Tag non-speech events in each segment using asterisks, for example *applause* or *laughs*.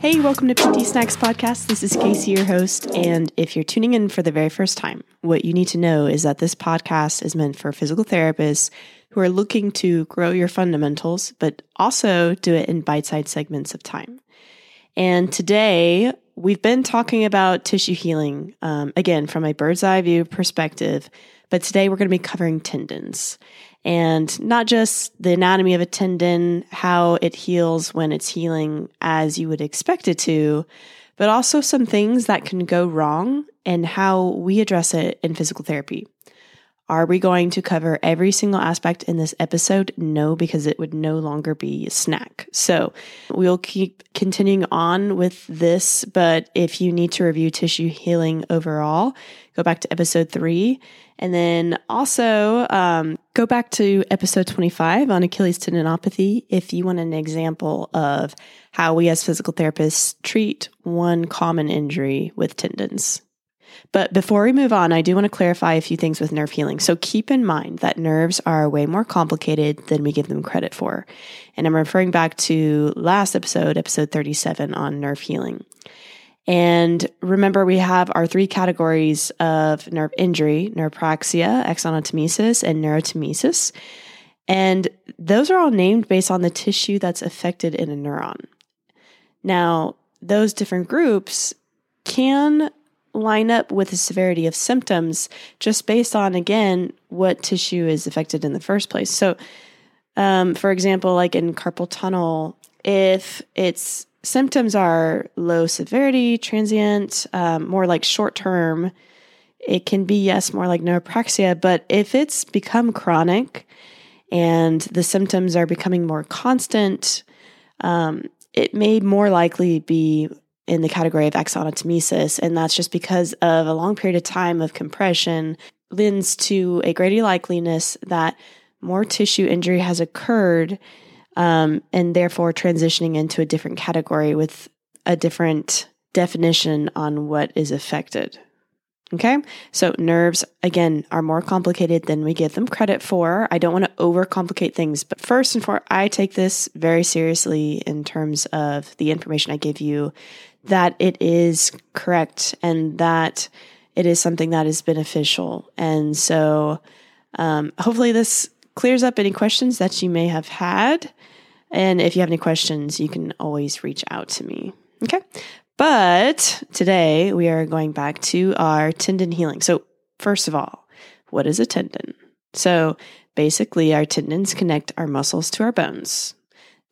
Hey, welcome to PT Snacks Podcast. This is Casey, your host. And if you're tuning in for the very first time, what you need to know is that this podcast is meant for physical therapists who are looking to grow your fundamentals, but also do it in bite sized segments of time. And today, we've been talking about tissue healing, um, again, from a bird's eye view perspective. But today, we're going to be covering tendons and not just the anatomy of a tendon, how it heals when it's healing as you would expect it to, but also some things that can go wrong and how we address it in physical therapy. Are we going to cover every single aspect in this episode? No, because it would no longer be a snack. So we'll keep continuing on with this. But if you need to review tissue healing overall, go back to episode three. And then also um, go back to episode 25 on Achilles tendinopathy if you want an example of how we as physical therapists treat one common injury with tendons. But before we move on, I do want to clarify a few things with nerve healing. So keep in mind that nerves are way more complicated than we give them credit for. And I'm referring back to last episode, episode 37 on nerve healing. And remember, we have our three categories of nerve injury neuropraxia, axonotmesis, and neurotmesis. And those are all named based on the tissue that's affected in a neuron. Now, those different groups can line up with the severity of symptoms just based on, again, what tissue is affected in the first place. So, um, for example, like in carpal tunnel, if its symptoms are low severity, transient, um, more like short term, it can be, yes, more like neuropraxia. But if it's become chronic and the symptoms are becoming more constant, um, it may more likely be in the category of axonotmesis, and that's just because of a long period of time of compression lends to a greater likeliness that more tissue injury has occurred, um, and therefore transitioning into a different category with a different definition on what is affected. Okay. So nerves, again, are more complicated than we give them credit for. I don't want to overcomplicate things, but first and foremost, I take this very seriously in terms of the information I give you that it is correct and that it is something that is beneficial. And so um, hopefully this clears up any questions that you may have had. And if you have any questions, you can always reach out to me. Okay. But today we are going back to our tendon healing. So, first of all, what is a tendon? So, basically, our tendons connect our muscles to our bones.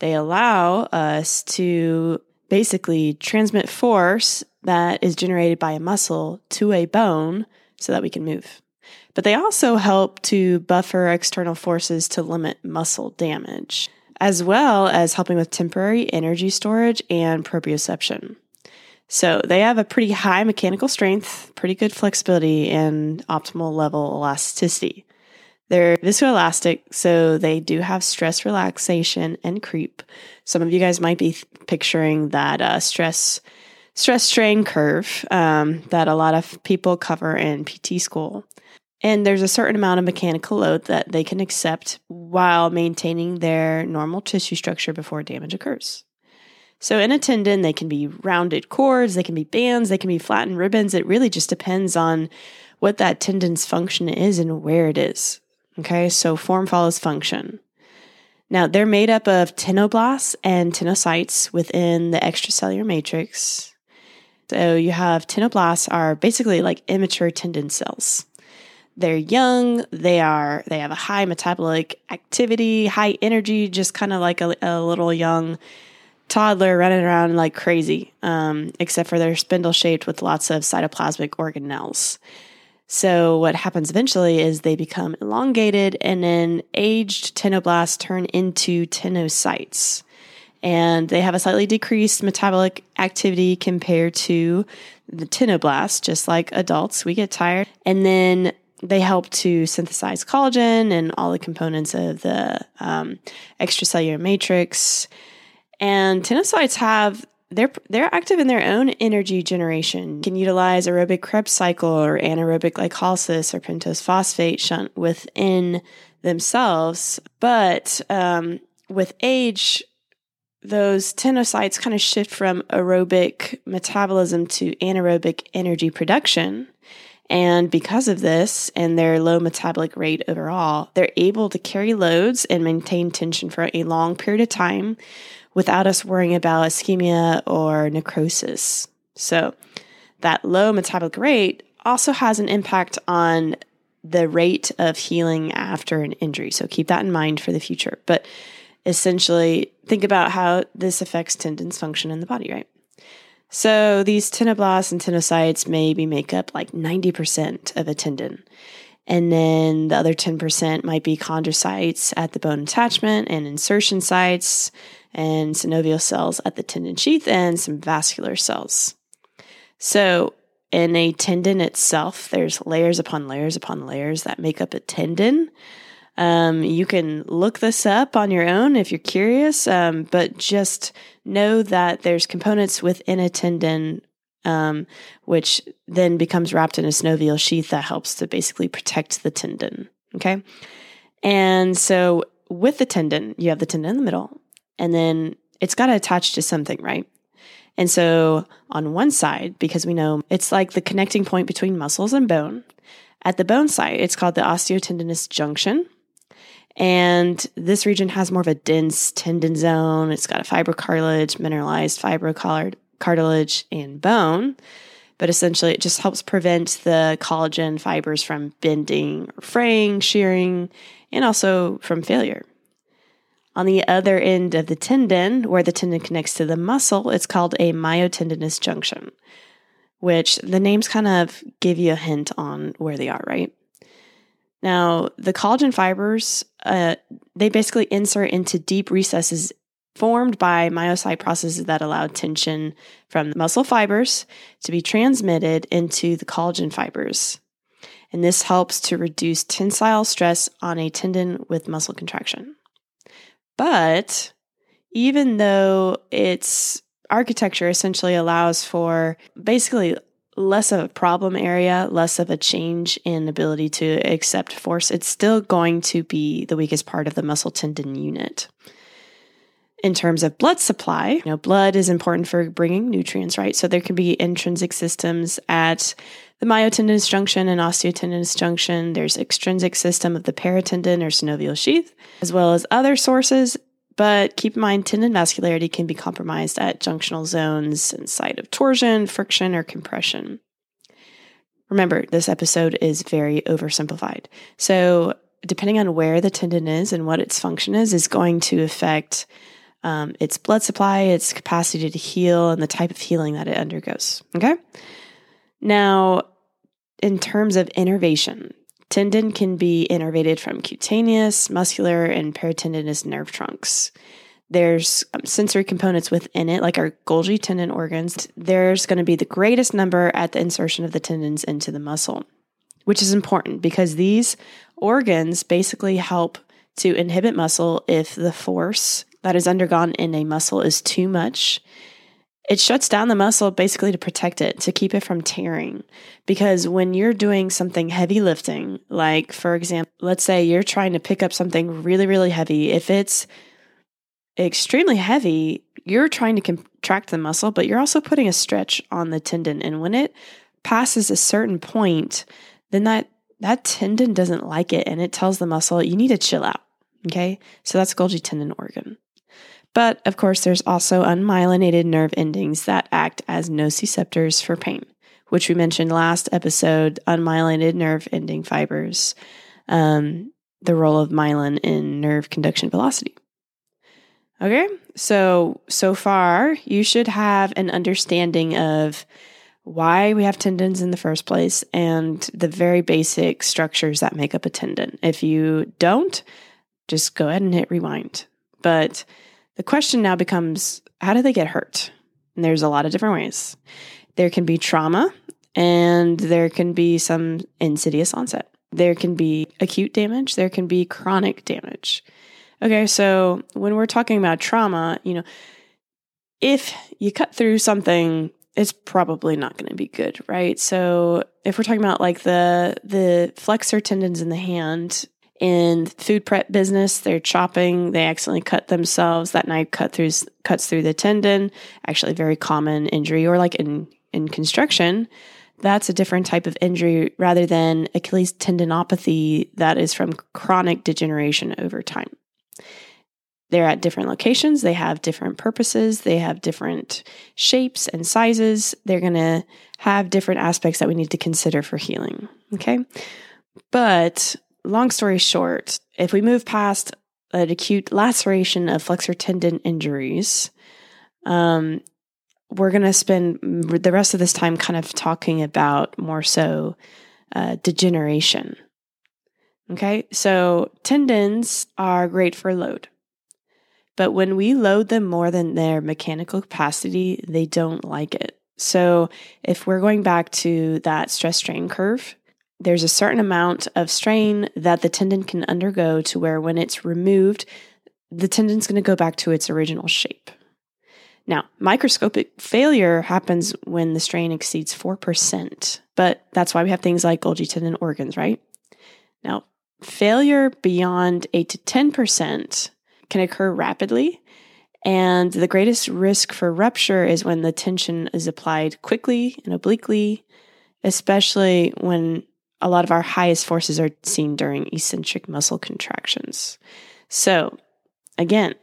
They allow us to basically transmit force that is generated by a muscle to a bone so that we can move. But they also help to buffer external forces to limit muscle damage, as well as helping with temporary energy storage and proprioception. So they have a pretty high mechanical strength, pretty good flexibility, and optimal level elasticity. They're viscoelastic, so they do have stress relaxation and creep. Some of you guys might be picturing that uh, stress stress strain curve um, that a lot of people cover in PT school. And there's a certain amount of mechanical load that they can accept while maintaining their normal tissue structure before damage occurs. So, in a tendon, they can be rounded cords, they can be bands, they can be flattened ribbons. It really just depends on what that tendon's function is and where it is. Okay, so form follows function. Now, they're made up of tenoblasts and tenocytes within the extracellular matrix. So you have tenoblasts are basically like immature tendon cells. They're young, they are they have a high metabolic activity, high energy, just kind of like a, a, little young toddler running around like crazy, um, except for they're spindle shaped with lots of cytoplasmic organelles. So, what happens eventually is they become elongated, and then aged tendinoblasts turn into tendinocytes. And they have a slightly decreased metabolic activity compared to the tendinoblast, just like adults. We get tired. And then they help to synthesize collagen and all the components of the um, extracellular matrix. And tendinocytes have they're they're active in their own energy generation. Can utilize aerobic Krebs cycle or anaerobic glycolysis or pentose phosphate shunt within themselves, but um, with age, those tenocytes kind of shift from aerobic metabolism to anaerobic energy production. And because of this and their low metabolic rate overall, they're able to carry loads and maintain tension for a long period of time without us worrying about ischemia or necrosis. So, that low metabolic rate also has an impact on the rate of healing after an injury. So, keep that in mind for the future. But essentially, think about how this affects tendons function in the body, right? So these tenoblasts and tenocytes maybe make up like 90% of a tendon. And then the other 10% might be chondrocytes at the bone attachment and insertion sites and synovial cells at the tendon sheath and some vascular cells. So in a tendon itself, there's layers upon layers upon layers that make up a tendon. Um, you can look this up on your own if you're curious, um, but just know that there's components within a tendon, um, which then becomes wrapped in a synovial sheath that helps to basically protect the tendon. Okay. And so with the tendon, you have the tendon in the middle, and then it's got to attach to something, right? And so on one side, because we know it's like the connecting point between muscles and bone, at the bone site, it's called the osteotendinous junction. And this region has more of a dense tendon zone. It's got a fibrocartilage, mineralized fibrocartilage, and bone. But essentially, it just helps prevent the collagen fibers from bending, fraying, shearing, and also from failure. On the other end of the tendon, where the tendon connects to the muscle, it's called a myotendinous junction, which the names kind of give you a hint on where they are, right? Now, the collagen fibers, uh, they basically insert into deep recesses formed by myocyte processes that allow tension from the muscle fibers to be transmitted into the collagen fibers. And this helps to reduce tensile stress on a tendon with muscle contraction. But even though its architecture essentially allows for basically less of a problem area, less of a change in ability to accept force, it's still going to be the weakest part of the muscle tendon unit. In terms of blood supply, you know, blood is important for bringing nutrients, right? So there can be intrinsic systems at the myotendinous junction and osteotendinous junction. There's extrinsic system of the paratendon or synovial sheath, as well as other sources but keep in mind, tendon vascularity can be compromised at junctional zones and site of torsion, friction, or compression. Remember, this episode is very oversimplified. So, depending on where the tendon is and what its function is, is going to affect um, its blood supply, its capacity to heal, and the type of healing that it undergoes. Okay. Now, in terms of innervation, Tendon can be innervated from cutaneous, muscular, and peritendinous nerve trunks. There's um, sensory components within it, like our Golgi tendon organs. There's going to be the greatest number at the insertion of the tendons into the muscle, which is important because these organs basically help to inhibit muscle if the force that is undergone in a muscle is too much it shuts down the muscle basically to protect it, to keep it from tearing. Because when you're doing something heavy lifting, like for example, let's say you're trying to pick up something really, really heavy, if it's extremely heavy, you're trying to contract the muscle, but you're also putting a stretch on the tendon. And when it passes a certain point, then that that tendon doesn't like it and it tells the muscle you need to chill out. Okay? So that's Golgi tendon organ. But of course, there's also unmyelinated nerve endings that act as nociceptors for pain, which we mentioned last episode unmyelinated nerve ending fibers, um, the role of myelin in nerve conduction velocity. Okay, so so far, you should have an understanding of why we have tendons in the first place and the very basic structures that make up a tendon. If you don't, just go ahead and hit rewind. But the question now becomes how do they get hurt? And there's a lot of different ways. There can be trauma and there can be some insidious onset. There can be acute damage, there can be chronic damage. Okay, so when we're talking about trauma, you know, if you cut through something, it's probably not going to be good, right? So if we're talking about like the the flexor tendons in the hand, In food prep business, they're chopping, they accidentally cut themselves. That knife cut through cuts through the tendon, actually very common injury, or like in, in construction, that's a different type of injury rather than Achilles tendinopathy that is from chronic degeneration over time. They're at different locations, they have different purposes, they have different shapes and sizes. They're going to have different aspects that we need to consider for healing. Okay. But long story short, if we move past an acute laceration of flexor tendon injuries, um, we're going to spend the rest of this time kind of talking about more so uh, degeneration. Okay, so tendons are great for load, but when we load them more than their mechanical capacity, they don't like it. So if we're going back to that stress strain curve, there's a certain amount of strain that the tendon can undergo to where when it's removed, the tendon's going to go back to its original shape. Now, microscopic failure happens when the strain exceeds 4%, but that's why we have things like Golgi tendon organs, right? Now, failure beyond 8 to 10% can occur rapidly, and the greatest risk for rupture is when the tension is applied quickly and obliquely, especially when a lot of our highest forces are seen during eccentric muscle contractions. So, again,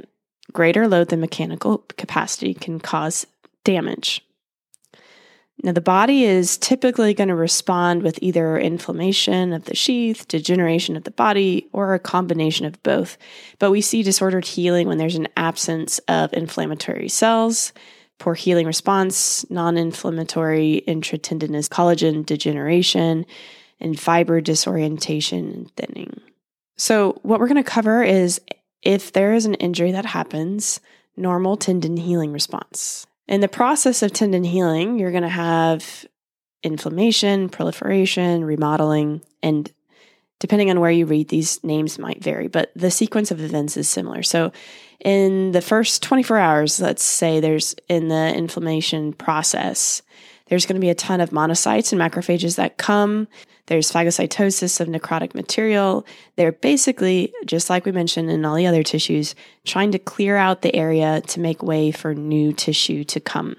Greater load than mechanical capacity can cause damage. Now, the body is typically going to respond with either inflammation of the sheath, degeneration of the body, or a combination of both. But we see disordered healing when there's an absence of inflammatory cells, poor healing response, non inflammatory intratendinous collagen degeneration, and fiber disorientation and thinning. So, what we're going to cover is if there is an injury that happens, normal tendon healing response. In the process of tendon healing, you're going to have inflammation, proliferation, remodeling, and depending on where you read, these names might vary, but the sequence of events is similar. So, in the first 24 hours, let's say there's in the inflammation process, there's going to be a ton of monocytes and macrophages that come. There's phagocytosis of necrotic material. They're basically, just like we mentioned in all the other tissues, trying to clear out the area to make way for new tissue to come.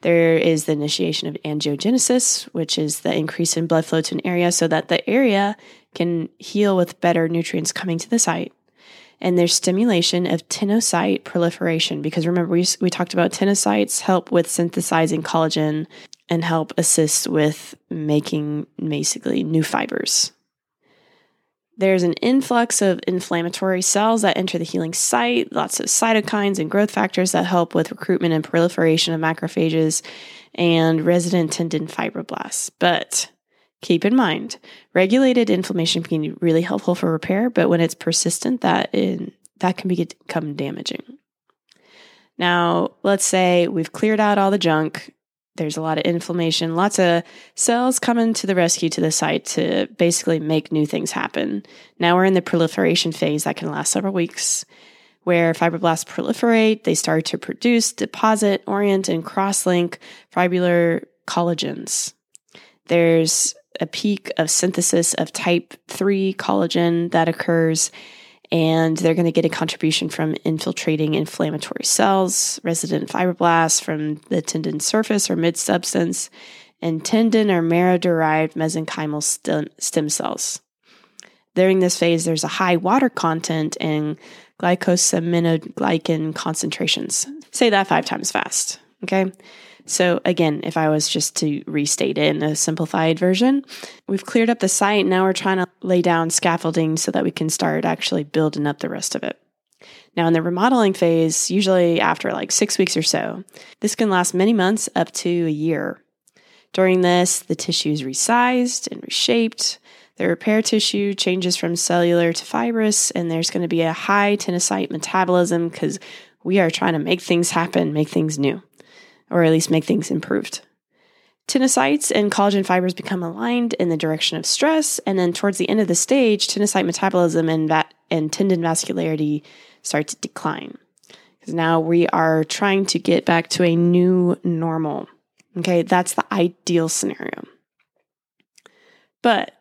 There is the initiation of angiogenesis, which is the increase in blood flow to an area so that the area can heal with better nutrients coming to the site and there's stimulation of tenocyte proliferation because remember we, we talked about tenocytes help with synthesizing collagen and help assist with making basically new fibers there's an influx of inflammatory cells that enter the healing site, lots of cytokines and growth factors that help with recruitment and proliferation of macrophages and resident tendon fibroblasts. But keep in mind, regulated inflammation can be really helpful for repair, but when it's persistent, that in, that can become damaging. Now, let's say we've cleared out all the junk. There's a lot of inflammation, lots of cells coming to the rescue to the site to basically make new things happen. Now we're in the proliferation phase that can last several weeks, where fibroblasts proliferate. They start to produce, deposit, orient, and cross link fibrillar collagens. There's a peak of synthesis of type 3 collagen that occurs, and they're going to get a contribution from infiltrating inflammatory cells, resident fibroblasts from the tendon surface or mid substance, and tendon or marrow derived mesenchymal stem, cells. During this phase, there's a high water content and glycosaminoglycan concentrations. Say that five times fast, okay? So, again, if I was just to restate it in a simplified version, we've cleared up the site. Now we're trying to lay down scaffolding so that we can start actually building up the rest of it. Now, in the remodeling phase, usually after like six weeks or so, this can last many months up to a year. During this, the tissue is resized and reshaped. The repair tissue changes from cellular to fibrous, and there's going to be a high tenocyte metabolism because we are trying to make things happen, make things new or at least make things improved. Tenocytes and collagen fibers become aligned in the direction of stress, and then towards the end of the stage, tenocyte metabolism and, va- and tendon vascularity start to decline. Because now we are trying to get back to a new normal. Okay, that's the ideal scenario. But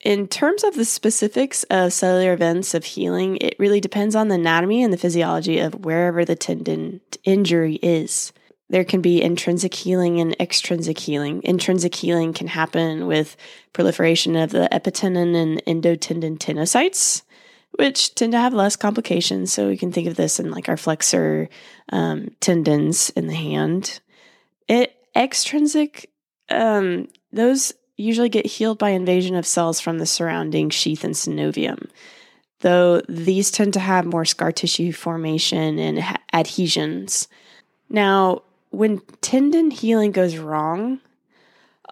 in terms of the specifics of cellular events of healing, it really depends on the anatomy and the physiology of wherever the tendon injury is. There can be intrinsic healing and extrinsic healing. Intrinsic healing can happen with proliferation of the epitendon and endotendon tenocytes, which tend to have less complications. So we can think of this in like our flexor um, tendons in the hand. It extrinsic, um, those usually get healed by invasion of cells from the surrounding sheath and synovium, though these tend to have more scar tissue formation and ha- adhesions. Now, when tendon healing goes wrong,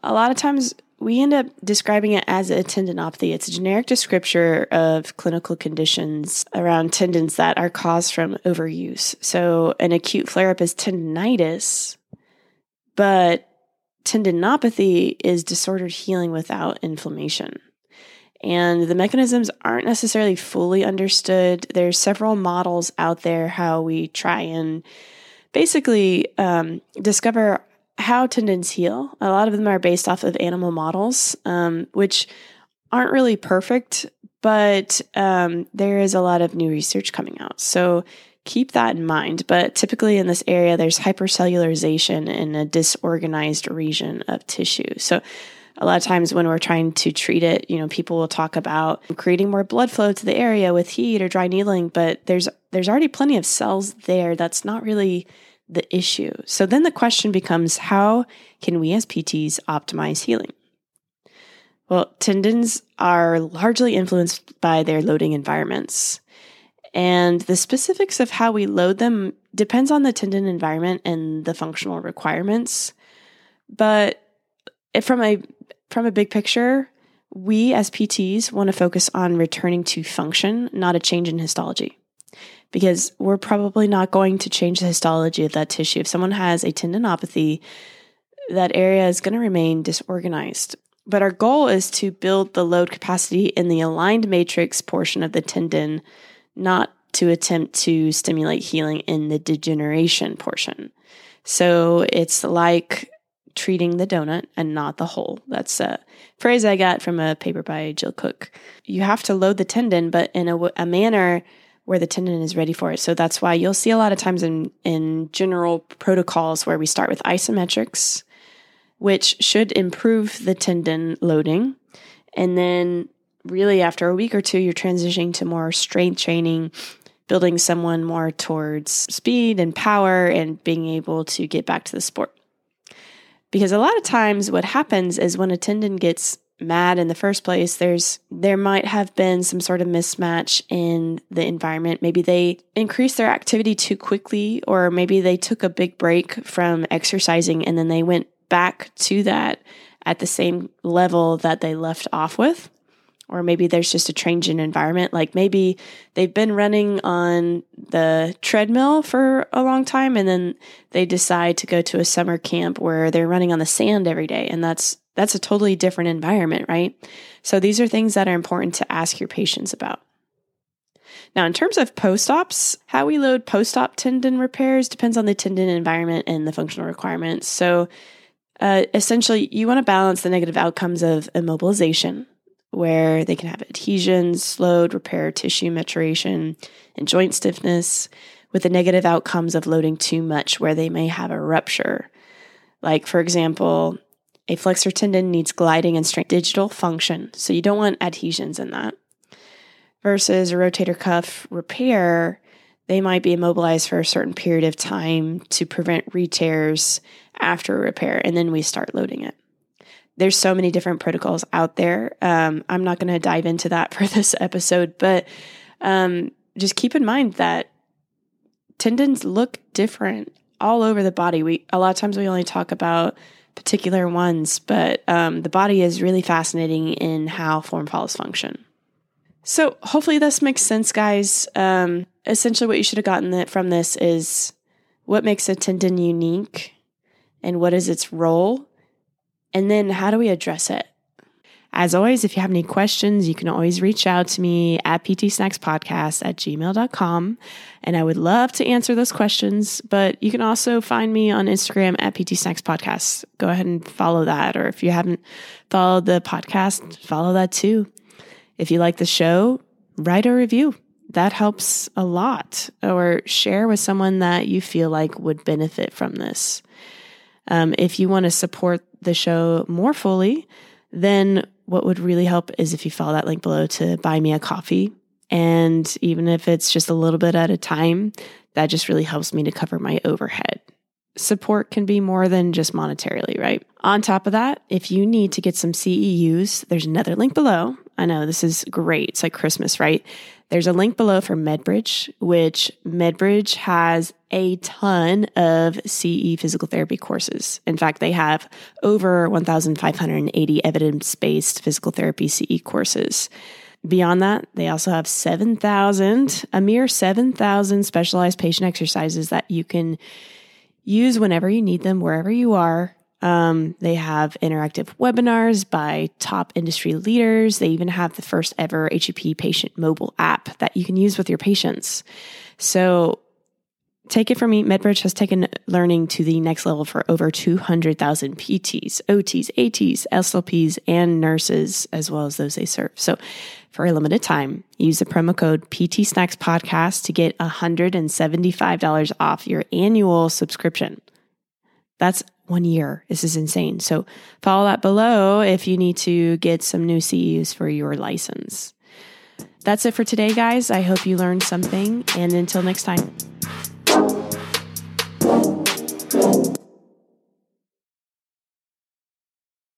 a lot of times we end up describing it as a tendinopathy. It's a generic descriptor of clinical conditions around tendons that are caused from overuse. So, an acute flare up is tendonitis, but tendinopathy is disordered healing without inflammation. And the mechanisms aren't necessarily fully understood. There's several models out there how we try and basically um, discover how tendons heal. A lot of them are based off of animal models, um, which aren't really perfect, but um, there is a lot of new research coming out. So keep that in mind. But typically in this area, there's hypercellularization in a disorganized region of tissue. So a lot of times when we're trying to treat it, you know, people will talk about creating more blood flow to the area with heat or dry needling, but there's there's already plenty of cells there. That's not really the issue. So then the question becomes how can we as PTs optimize healing? Well, tendons are largely influenced by their loading environments. And the specifics of how we load them depends on the tendon environment and the functional requirements. But from a from a big picture, we as PTs want to focus on returning to function, not a change in histology. Because we're probably not going to change the histology of that tissue. If someone has a tendinopathy, that area is going to remain disorganized. But our goal is to build the load capacity in the aligned matrix portion of the tendon not to attempt to stimulate healing in the degeneration portion. So it's like treating the donut and not the hole. That's a phrase I got from a paper by Jill Cook. You have to load the tendon, but in a, a manner where the tendon is ready for it. So that's why you'll see a lot of times in, in general protocols where we start with isometrics, which should improve the tendon loading. And then really after a week or two, you're transitioning to more strength training, building someone more towards speed and power and being able to get back to the sport. Because a lot of times what happens is when a tendon gets mad in the first place there's there might have been some sort of mismatch in the environment. Maybe they increased their activity too quickly or maybe they took a big break from exercising and then they went back to that at the same level that they left off with or maybe there's just a change in environment. Like maybe they've been running on the treadmill for a long time and then they decide to go to a summer camp where they're running on the sand every day. And that's, that's a totally different environment, right? So these are things that are important to ask your patients about. Now, in terms of post ops, how we load post op tendon repairs depends on the tendon environment and the functional requirements. So, uh, essentially, you want to balance the negative outcomes of immobilization where they can have adhesions, slowed repair tissue maturation, and joint stiffness, with the negative outcomes of loading too much, where they may have a rupture. Like, for example, a flexor tendon needs gliding and strength digital function, so you don't want adhesions in that. Versus a rotator cuff repair, they might be immobilized for a certain period of time to prevent re-tears after repair, and then we start loading it there's so many different protocols out there. Um, I'm not going to dive into that *laughs* for this episode, but um, just keep in mind that tendons look different all over the body. We a lot of times we only talk about particular ones, but um, the body is really fascinating in how form follows function. So hopefully this makes sense, guys. Um, essentially, what you should have gotten from this is what makes a tendon unique and what is its role and then how do we address it? As always, if you have any questions, you can always reach out to me at ptsnackspodcast at gmail.com. And I would love to answer those questions. But you can also find me on Instagram at ptsnackspodcast. Go ahead and follow that. Or if you haven't followed the podcast, follow that too. If you like the show, write a review. That helps a lot. Or share with someone that you feel like would benefit from this. Um, if you want to support the show more fully, then what would really help is if you follow that link below to buy me a coffee. And even if it's just a little bit at a time, that just really helps me to cover my overhead. Support can be more than just monetarily, right? On top of that, if you need to get some CEUs, there's another link below. I know this is great. It's like Christmas, right? There's a link below for MedBridge, which MedBridge has a ton of CE physical therapy courses. In fact, they have over 1,580 evidence based physical therapy CE courses. Beyond that, they also have 7,000, a mere 7,000 specialized patient exercises that you can use whenever you need them, wherever you are. Um, they have interactive webinars by top industry leaders. They even have the first ever HEP patient mobile app that you can use with your patients. So take it from me, MedBridge has taken learning to the next level for over 200,000 PTs, OTs, ATs, SLPs, and nurses, as well as those they serve. So for a limited time, use the promo code PT Snacks Podcast to get $175 off your annual subscription. That's one year. This is insane. So follow that below if you need to get some new CEUs for your license. That's it for today, guys. I hope you learned something. And until next time.